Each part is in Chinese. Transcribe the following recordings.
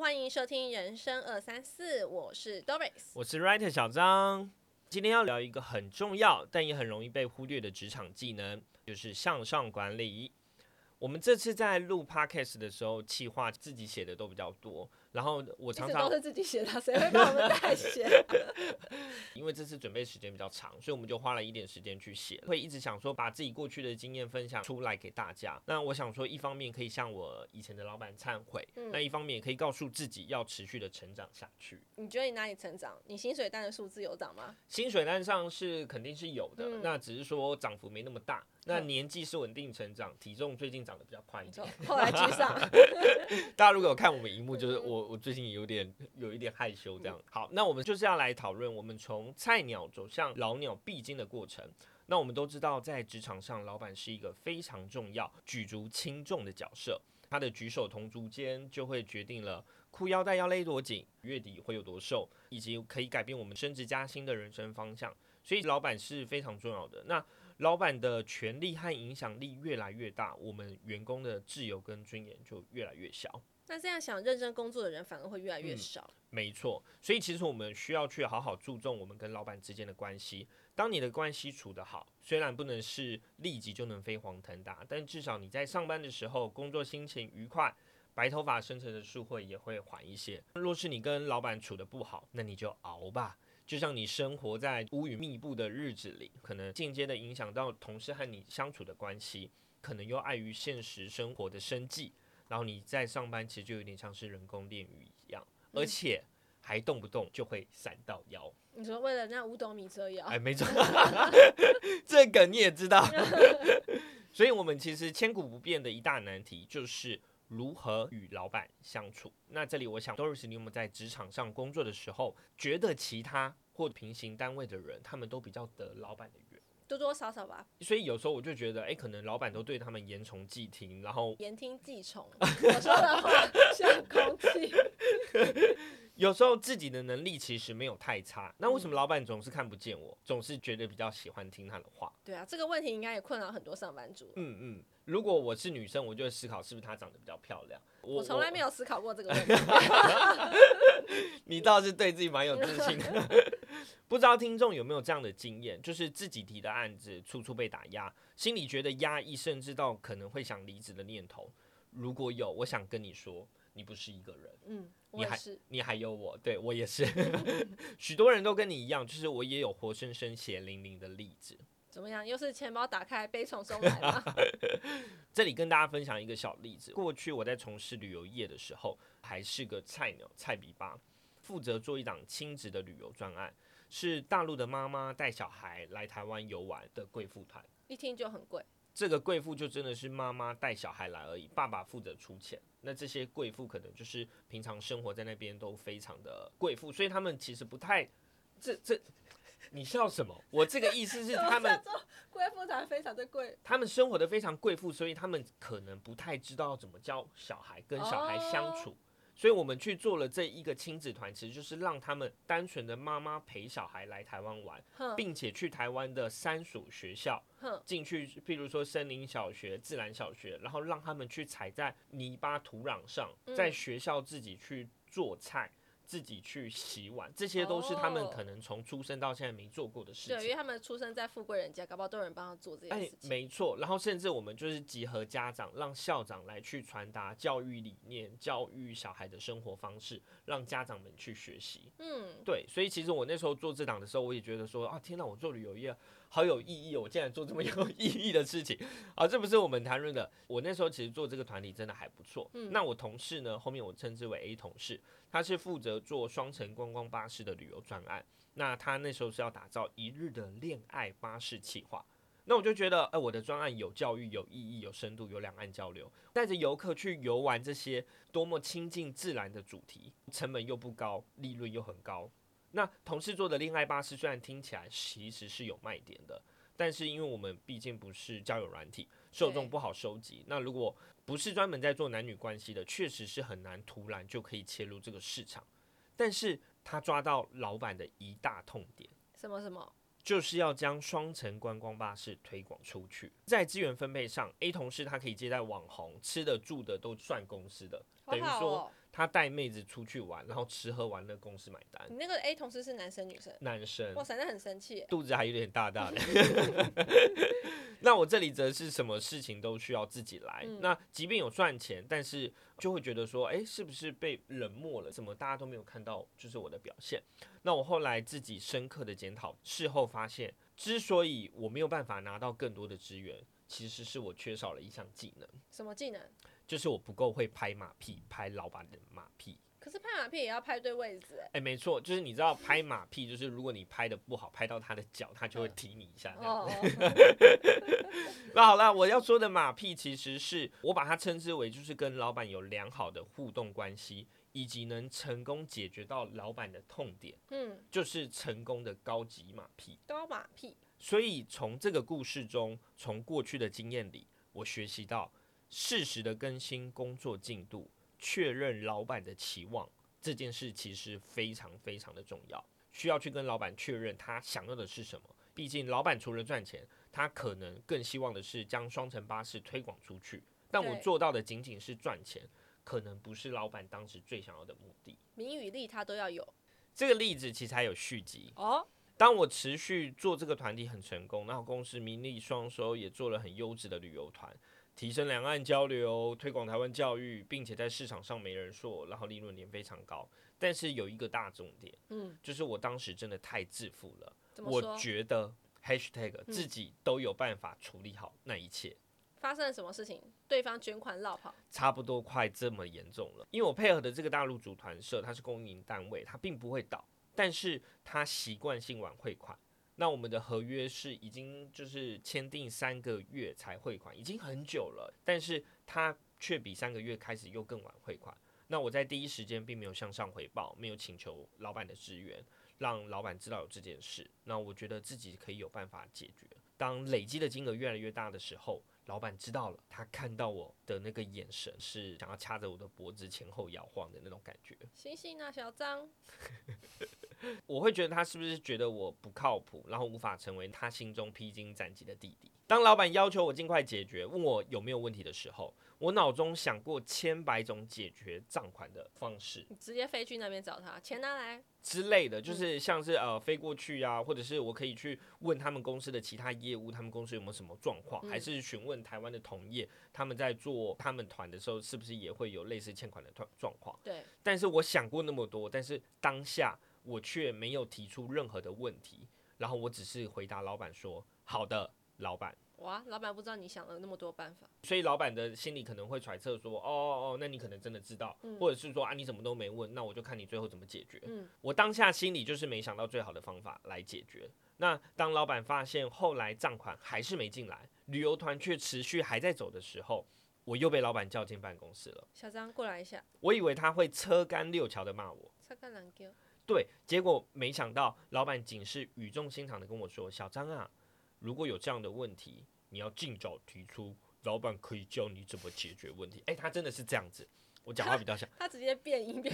欢迎收听人生二三四，我是 Doris，我是 Writer 小张。今天要聊一个很重要但也很容易被忽略的职场技能，就是向上管理。我们这次在录 Podcast 的时候，企划自己写的都比较多。然后我常常都是自己写的，谁会帮我们代写？因为这次准备时间比较长，所以我们就花了一点时间去写。会一直想说把自己过去的经验分享出来给大家。那我想说，一方面可以向我以前的老板忏悔，那一方面也可以告诉自己要持续的成长下去。你觉得你哪里成长？你薪水单的数字有涨吗？薪水单上是肯定是有的，那只是说涨幅没那么大。那年纪是稳定成长，体重最近长得比较快一点，后来居上。大家如果有看我们荧幕，就是我我最近有点有一点害羞这样。好，那我们就是要来讨论我们从菜鸟走向老鸟必经的过程。那我们都知道，在职场上，老板是一个非常重要、举足轻重的角色，他的举手投足间就会决定了裤腰带要勒多紧，月底会有多瘦，以及可以改变我们升职加薪的人生方向。所以，老板是非常重要的。那老板的权力和影响力越来越大，我们员工的自由跟尊严就越来越小。那这样想认真工作的人反而会越来越少。没错，所以其实我们需要去好好注重我们跟老板之间的关系。当你的关系处得好，虽然不能是立即就能飞黄腾达，但至少你在上班的时候工作心情愉快，白头发生成的树会也会缓一些。若是你跟老板处的不好，那你就熬吧。就像你生活在乌云密布的日子里，可能间接的影响到同事和你相处的关系，可能又碍于现实生活的生计，然后你在上班其实就有点像是人工炼狱一样，而且还动不动就会闪到腰。你说为了那五斗米折腰？哎，没错，这个你也知道。所以，我们其实千古不变的一大难题就是。如何与老板相处？那这里我想，Doris，你有没有在职场上工作的时候，觉得其他或平行单位的人，他们都比较得老板的缘？多多少少吧。所以有时候我就觉得，哎，可能老板都对他们言从计听，然后言听计从。我说的话 像空气。有时候自己的能力其实没有太差，那为什么老板总是看不见我，总是觉得比较喜欢听他的话？对啊，这个问题应该也困扰很多上班族。嗯嗯。如果我是女生，我就会思考是不是她长得比较漂亮。我从来没有思考过这个问题。你倒是对自己蛮有自信的。不知道听众有没有这样的经验，就是自己提的案子处处被打压，心里觉得压抑，甚至到可能会想离职的念头。如果有，我想跟你说，你不是一个人。嗯，你还你还有我，对我也是。许多人都跟你一样，就是我也有活生生血淋淋的例子。怎么样？又是钱包打开，悲从中来吗？这里跟大家分享一个小例子。过去我在从事旅游业的时候，还是个菜鸟、菜比巴，负责做一档亲子的旅游专案，是大陆的妈妈带小孩来台湾游玩的贵妇团。一听就很贵。这个贵妇就真的是妈妈带小孩来而已，爸爸负责出钱。那这些贵妇可能就是平常生活在那边都非常的贵妇，所以他们其实不太这这。你笑什么？我这个意思是他们贵妇才非常的贵，他们生活的非常贵妇，所以他们可能不太知道怎么教小孩跟小孩相处，所以我们去做了这一个亲子团，其实就是让他们单纯的妈妈陪小孩来台湾玩，并且去台湾的三所学校进去，譬如说森林小学、自然小学，然后让他们去踩在泥巴土壤上，在学校自己去做菜。自己去洗碗，这些都是他们可能从出生到现在没做过的事情。对，因为他们出生在富贵人家，搞不好都有人帮他做这些事情。没错。然后甚至我们就是集合家长，让校长来去传达教育理念、教育小孩的生活方式，让家长们去学习。嗯，对。所以其实我那时候做这档的时候，我也觉得说啊，天哪，我做旅游业。好有意义，我竟然做这么有意义的事情 啊！这不是我们谈论的。我那时候其实做这个团体真的还不错。嗯，那我同事呢？后面我称之为 A 同事，他是负责做双层观光巴士的旅游专案。那他那时候是要打造一日的恋爱巴士企划。那我就觉得，哎，我的专案有教育、有意义、有深度、有两岸交流，带着游客去游玩这些多么亲近自然的主题，成本又不高，利润又很高。那同事做的恋爱巴士虽然听起来其实是有卖点的，但是因为我们毕竟不是交友软体，受众不好收集。那如果不是专门在做男女关系的，确实是很难突然就可以切入这个市场。但是他抓到老板的一大痛点，什么什么？就是要将双层观光巴士推广出去。在资源分配上，A 同事他可以接待网红，吃的住的都算公司的，等于说他带妹子出去玩，然后吃喝玩乐，公司买单。你那个 A 同事是男生女生？男生。哇塞，那很生气，肚子还有点大大的。那我这里则是什么事情都需要自己来。那即便有赚钱，但是就会觉得说，哎，是不是被冷漠了？怎么大家都没有看到就是我的表现？那我后来自己深刻的检讨，事后发现，之所以我没有办法拿到更多的资源，其实是我缺少了一项技能。什么技能？就是我不够会拍马屁，拍老板的马屁。可是拍马屁也要拍对位置，哎，没错，就是你知道拍马屁，就是如果你拍的不好，拍到他的脚，他就会踢你一下。哦。那好了，我要说的马屁，其实是我把它称之为，就是跟老板有良好的互动关系，以及能成功解决到老板的痛点。嗯，就是成功的高级马屁。高马屁。所以从这个故事中，从过去的经验里，我学习到。适时的更新工作进度，确认老板的期望这件事其实非常非常的重要，需要去跟老板确认他想要的是什么。毕竟老板除了赚钱，他可能更希望的是将双层巴士推广出去。但我做到的仅仅是赚钱，可能不是老板当时最想要的目的。名与利他都要有。这个例子其实还有续集哦。当我持续做这个团体很成功，然后公司名利双收，也做了很优质的旅游团。提升两岸交流，推广台湾教育，并且在市场上没人说，然后利润点非常高。但是有一个大重点，嗯，就是我当时真的太自负了。我觉得 hashtag 自己都有办法处理好那一切。发生了什么事情？对方捐款绕跑，差不多快这么严重了。因为我配合的这个大陆组团社，它是公营单位，它并不会倒，但是他习惯性晚汇款。那我们的合约是已经就是签订三个月才汇款，已经很久了，但是他却比三个月开始又更晚汇款。那我在第一时间并没有向上回报，没有请求老板的支援，让老板知道有这件事。那我觉得自己可以有办法解决。当累积的金额越来越大的时候，老板知道了，他看到我的那个眼神是想要掐着我的脖子前后摇晃的那种感觉。醒醒啊，小张！我会觉得他是不是觉得我不靠谱，然后无法成为他心中披荆斩棘的弟弟。当老板要求我尽快解决，问我有没有问题的时候，我脑中想过千百种解决账款的方式。你直接飞去那边找他，钱拿来之类的，就是像是呃飞过去啊，或者是我可以去问他们公司的其他业务，他们公司有没有什么状况，还是询问台湾的同业，他们在做他们团的时候，是不是也会有类似欠款的状状况？对。但是我想过那么多，但是当下。我却没有提出任何的问题，然后我只是回答老板说：“好的，老板。”哇，老板不知道你想了那么多办法，所以老板的心里可能会揣测说：“哦哦，那你可能真的知道，或者是说啊，你怎么都没问，那我就看你最后怎么解决。”嗯，我当下心里就是没想到最好的方法来解决。那当老板发现后来账款还是没进来，旅游团却持续还在走的时候，我又被老板叫进办公室了。小张过来一下，我以为他会车干六桥的骂我。车干难对，结果没想到老板仅是语重心长的跟我说：“小张啊，如果有这样的问题，你要尽早提出，老板可以教你怎么解决问题。”哎，他真的是这样子，我讲话比较像，他直接变音变。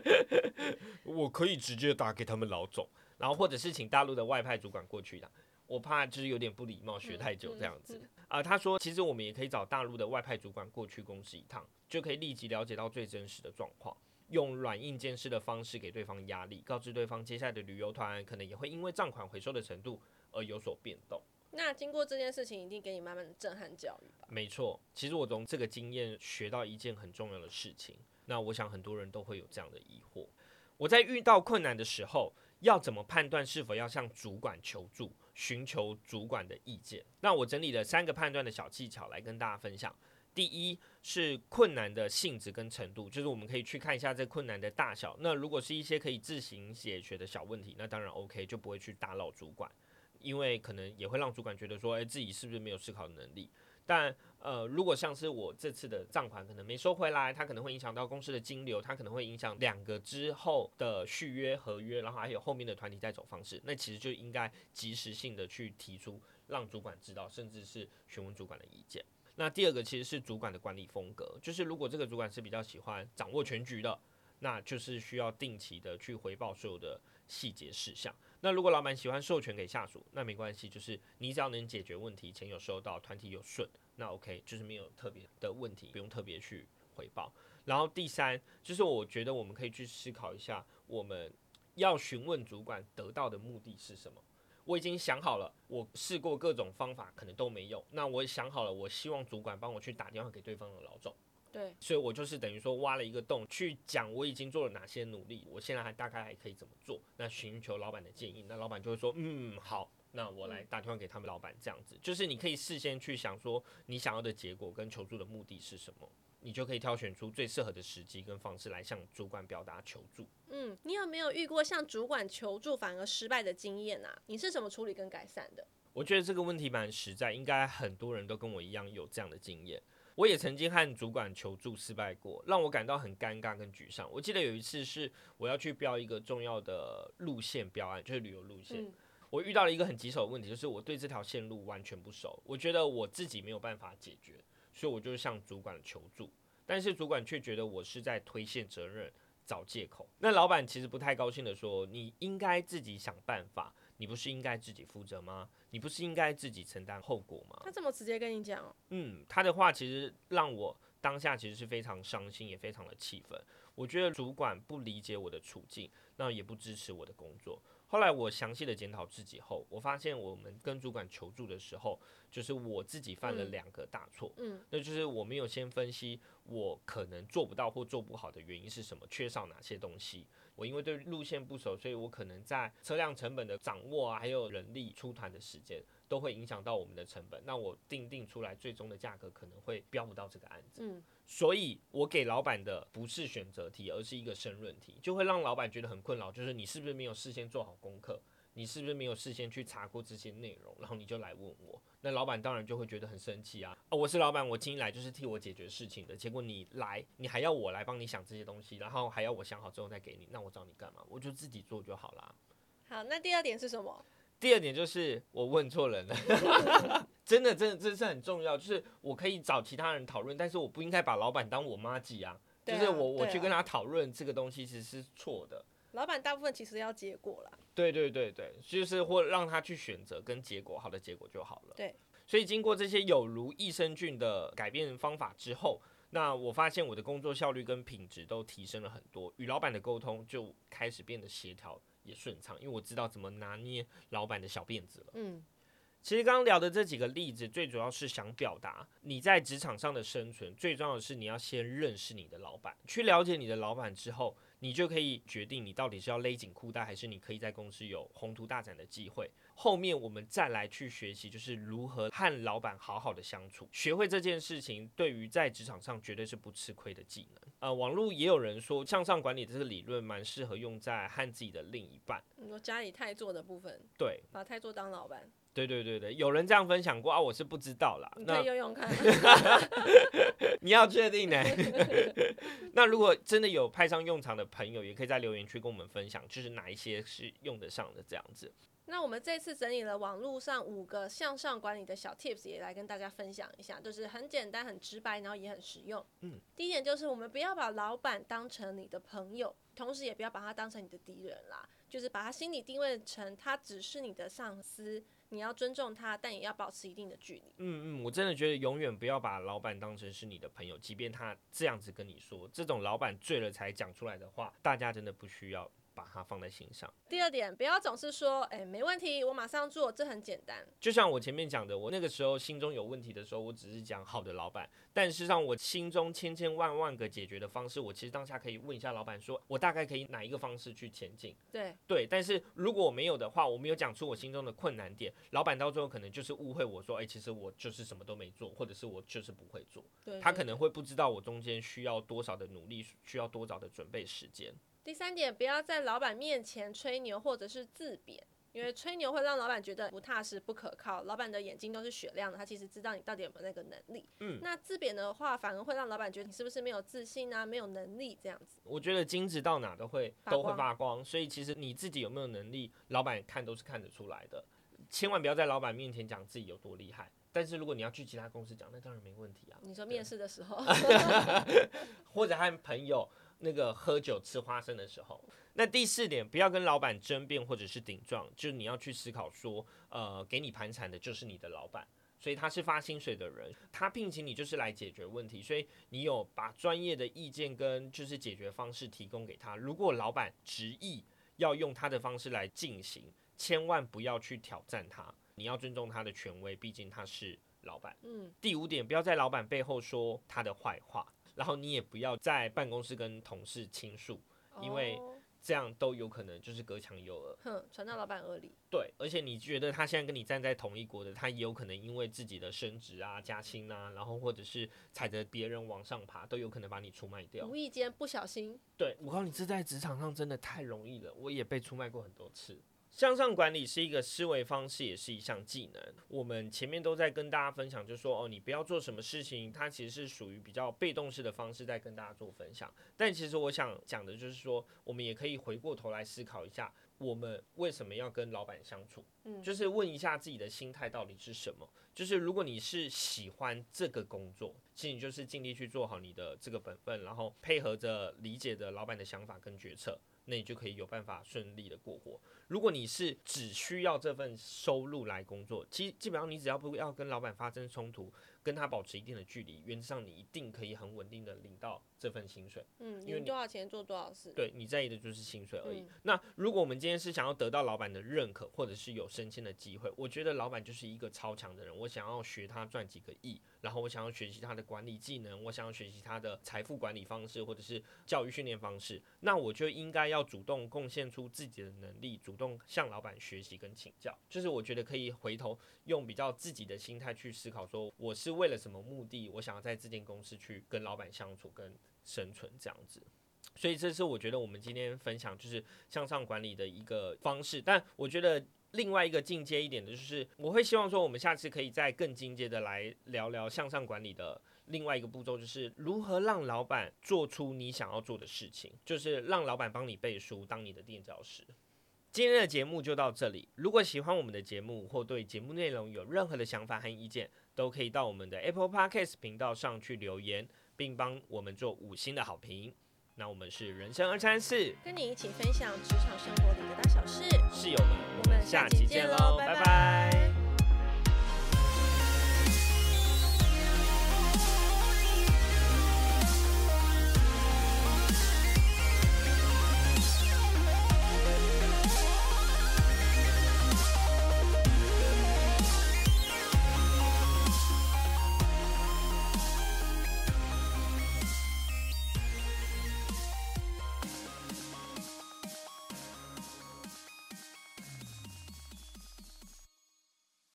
我可以直接打给他们老总，然后或者是请大陆的外派主管过去的，我怕就是有点不礼貌，学太久这样子啊。他说，其实我们也可以找大陆的外派主管过去公司一趟，就可以立即了解到最真实的状况。用软硬兼施的方式给对方压力，告知对方接下来的旅游团可能也会因为账款回收的程度而有所变动。那经过这件事情，一定给你慢慢的震撼教育吧？没错，其实我从这个经验学到一件很重要的事情。那我想很多人都会有这样的疑惑：我在遇到困难的时候，要怎么判断是否要向主管求助，寻求主管的意见？那我整理了三个判断的小技巧来跟大家分享。第一是困难的性质跟程度，就是我们可以去看一下这困难的大小。那如果是一些可以自行解决的小问题，那当然 OK，就不会去打扰主管，因为可能也会让主管觉得说，诶，自己是不是没有思考的能力？但呃，如果像是我这次的账款可能没收回来，它可能会影响到公司的金流，它可能会影响两个之后的续约合约，然后还有后面的团体在走方式，那其实就应该及时性的去提出，让主管知道，甚至是询问主管的意见。那第二个其实是主管的管理风格，就是如果这个主管是比较喜欢掌握全局的，那就是需要定期的去回报所有的细节事项。那如果老板喜欢授权给下属，那没关系，就是你只要能解决问题，钱有收到，团体有顺，那 OK，就是没有特别的问题，不用特别去回报。然后第三就是我觉得我们可以去思考一下，我们要询问主管得到的目的是什么。我已经想好了，我试过各种方法，可能都没用。那我想好了，我希望主管帮我去打电话给对方的老总。对，所以我就是等于说挖了一个洞，去讲我已经做了哪些努力，我现在还大概还可以怎么做。那寻求老板的建议，那老板就会说，嗯，好，那我来打电话给他们老板，这样子，就是你可以事先去想说你想要的结果跟求助的目的是什么。你就可以挑选出最适合的时机跟方式来向主管表达求助。嗯，你有没有遇过向主管求助反而失败的经验啊？你是怎么处理跟改善的？我觉得这个问题蛮实在，应该很多人都跟我一样有这样的经验。我也曾经和主管求助失败过，让我感到很尴尬跟沮丧。我记得有一次是我要去标一个重要的路线标案，就是旅游路线，我遇到了一个很棘手的问题，就是我对这条线路完全不熟，我觉得我自己没有办法解决。所以我就向主管求助，但是主管却觉得我是在推卸责任、找借口。那老板其实不太高兴的说：“你应该自己想办法，你不是应该自己负责吗？你不是应该自己承担后果吗？”他这么直接跟你讲？嗯，他的话其实让我当下其实是非常伤心，也非常的气愤。我觉得主管不理解我的处境，那也不支持我的工作。后来我详细的检讨自己后，我发现我们跟主管求助的时候，就是我自己犯了两个大错。嗯，那就是我没有先分析我可能做不到或做不好的原因是什么，缺少哪些东西。我因为对路线不熟，所以我可能在车辆成本的掌握啊，还有人力出团的时间，都会影响到我们的成本。那我定定出来最终的价格可能会标不到这个案子。嗯。所以，我给老板的不是选择题，而是一个申论题，就会让老板觉得很困扰。就是你是不是没有事先做好功课？你是不是没有事先去查过这些内容？然后你就来问我，那老板当然就会觉得很生气啊！哦，我是老板，我今天来就是替我解决事情的，结果你来，你还要我来帮你想这些东西，然后还要我想好之后再给你，那我找你干嘛？我就自己做就好啦。好，那第二点是什么？第二点就是我问错人了。真的，真的，这是很重要。就是我可以找其他人讨论，但是我不应该把老板当我妈记啊。就是我，我去跟他讨论这个东西，其实是错的。老板大部分其实要结果啦。对对对对，就是或让他去选择跟结果好的结果就好了。对。所以经过这些有如益生菌的改变方法之后，那我发现我的工作效率跟品质都提升了很多，与老板的沟通就开始变得协调也顺畅，因为我知道怎么拿捏老板的小辫子了。嗯。其实刚刚聊的这几个例子，最主要是想表达你在职场上的生存，最重要的是你要先认识你的老板，去了解你的老板之后，你就可以决定你到底是要勒紧裤带，还是你可以在公司有宏图大展的机会。后面我们再来去学习，就是如何和老板好好的相处，学会这件事情，对于在职场上绝对是不吃亏的技能。呃，网络也有人说，向上管理这个理论蛮适合用在和自己的另一半。你说家里太做的部分，对，把太做当老板。对对对对，有人这样分享过啊，我是不知道啦。你可以用用看。你要确定呢？那如果真的有派上用场的朋友，也可以在留言区跟我们分享，就是哪一些是用得上的这样子。那我们这次整理了网络上五个向上管理的小 tips，也来跟大家分享一下，就是很简单、很直白，然后也很实用。嗯，第一点就是我们不要把老板当成你的朋友，同时也不要把他当成你的敌人啦，就是把他心理定位成他只是你的上司，你要尊重他，但也要保持一定的距离。嗯嗯，我真的觉得永远不要把老板当成是你的朋友，即便他这样子跟你说，这种老板醉了才讲出来的话，大家真的不需要。把它放在心上。第二点，不要总是说，哎，没问题，我马上做，这很简单。就像我前面讲的，我那个时候心中有问题的时候，我只是讲好的老板，但事实上我心中千千万万个解决的方式，我其实当下可以问一下老板，说我大概可以哪一个方式去前进？对对，但是如果我没有的话，我没有讲出我心中的困难点，老板到最后可能就是误会我说，哎，其实我就是什么都没做，或者是我就是不会做。对，他可能会不知道我中间需要多少的努力，需要多少的准备时间。第三点，不要在老板面前吹牛或者是自贬，因为吹牛会让老板觉得不踏实、不可靠。老板的眼睛都是雪亮的，他其实知道你到底有没有那个能力。嗯，那自贬的话，反而会让老板觉得你是不是没有自信啊，没有能力这样子。我觉得金子到哪都会都会发光，所以其实你自己有没有能力，老板看都是看得出来的。千万不要在老板面前讲自己有多厉害，但是如果你要去其他公司讲，那当然没问题啊。你说面试的时候，或者和朋友。那个喝酒吃花生的时候，那第四点，不要跟老板争辩或者是顶撞，就是你要去思考说，呃，给你盘缠的就是你的老板，所以他是发薪水的人，他聘请你就是来解决问题，所以你有把专业的意见跟就是解决方式提供给他。如果老板执意要用他的方式来进行，千万不要去挑战他，你要尊重他的权威，毕竟他是老板。嗯。第五点，不要在老板背后说他的坏话，然后你也不要在办公室跟同事倾诉，因为。这样都有可能就是隔墙有耳，哼，传到老板耳里。对，而且你觉得他现在跟你站在同一国的，他也有可能因为自己的升职啊、加薪啊，然后或者是踩着别人往上爬，都有可能把你出卖掉。无意间不小心。对，我告诉你，这在职场上真的太容易了，我也被出卖过很多次。向上管理是一个思维方式，也是一项技能。我们前面都在跟大家分享，就是说，哦，你不要做什么事情，它其实是属于比较被动式的方式，在跟大家做分享。但其实我想讲的就是说，我们也可以回过头来思考一下，我们为什么要跟老板相处？嗯，就是问一下自己的心态到底是什么。就是如果你是喜欢这个工作，其实你就是尽力去做好你的这个本分，然后配合着理解着老板的想法跟决策。那你就可以有办法顺利的过活。如果你是只需要这份收入来工作，其实基本上你只要不要跟老板发生冲突。跟他保持一定的距离，原则上你一定可以很稳定的领到这份薪水。嗯，因为多少钱做多少事。对你在意的就是薪水而已。那如果我们今天是想要得到老板的认可，或者是有升迁的机会，我觉得老板就是一个超强的人。我想要学他赚几个亿，然后我想要学习他的管理技能，我想要学习他的财富管理方式，或者是教育训练方式，那我就应该要主动贡献出自己的能力，主动向老板学习跟请教。就是我觉得可以回头用比较自己的心态去思考，说我是。为了什么目的？我想要在这间公司去跟老板相处、跟生存这样子，所以这是我觉得我们今天分享就是向上管理的一个方式。但我觉得另外一个进阶一点的就是，我会希望说我们下次可以再更进阶的来聊聊向上管理的另外一个步骤，就是如何让老板做出你想要做的事情，就是让老板帮你背书，当你的垫脚石。今天的节目就到这里。如果喜欢我们的节目，或对节目内容有任何的想法和意见，都可以到我们的 Apple Podcast 频道上去留言，并帮我们做五星的好评。那我们是人生二三四，跟你一起分享职场生活里的大小事。下期见喽，拜拜。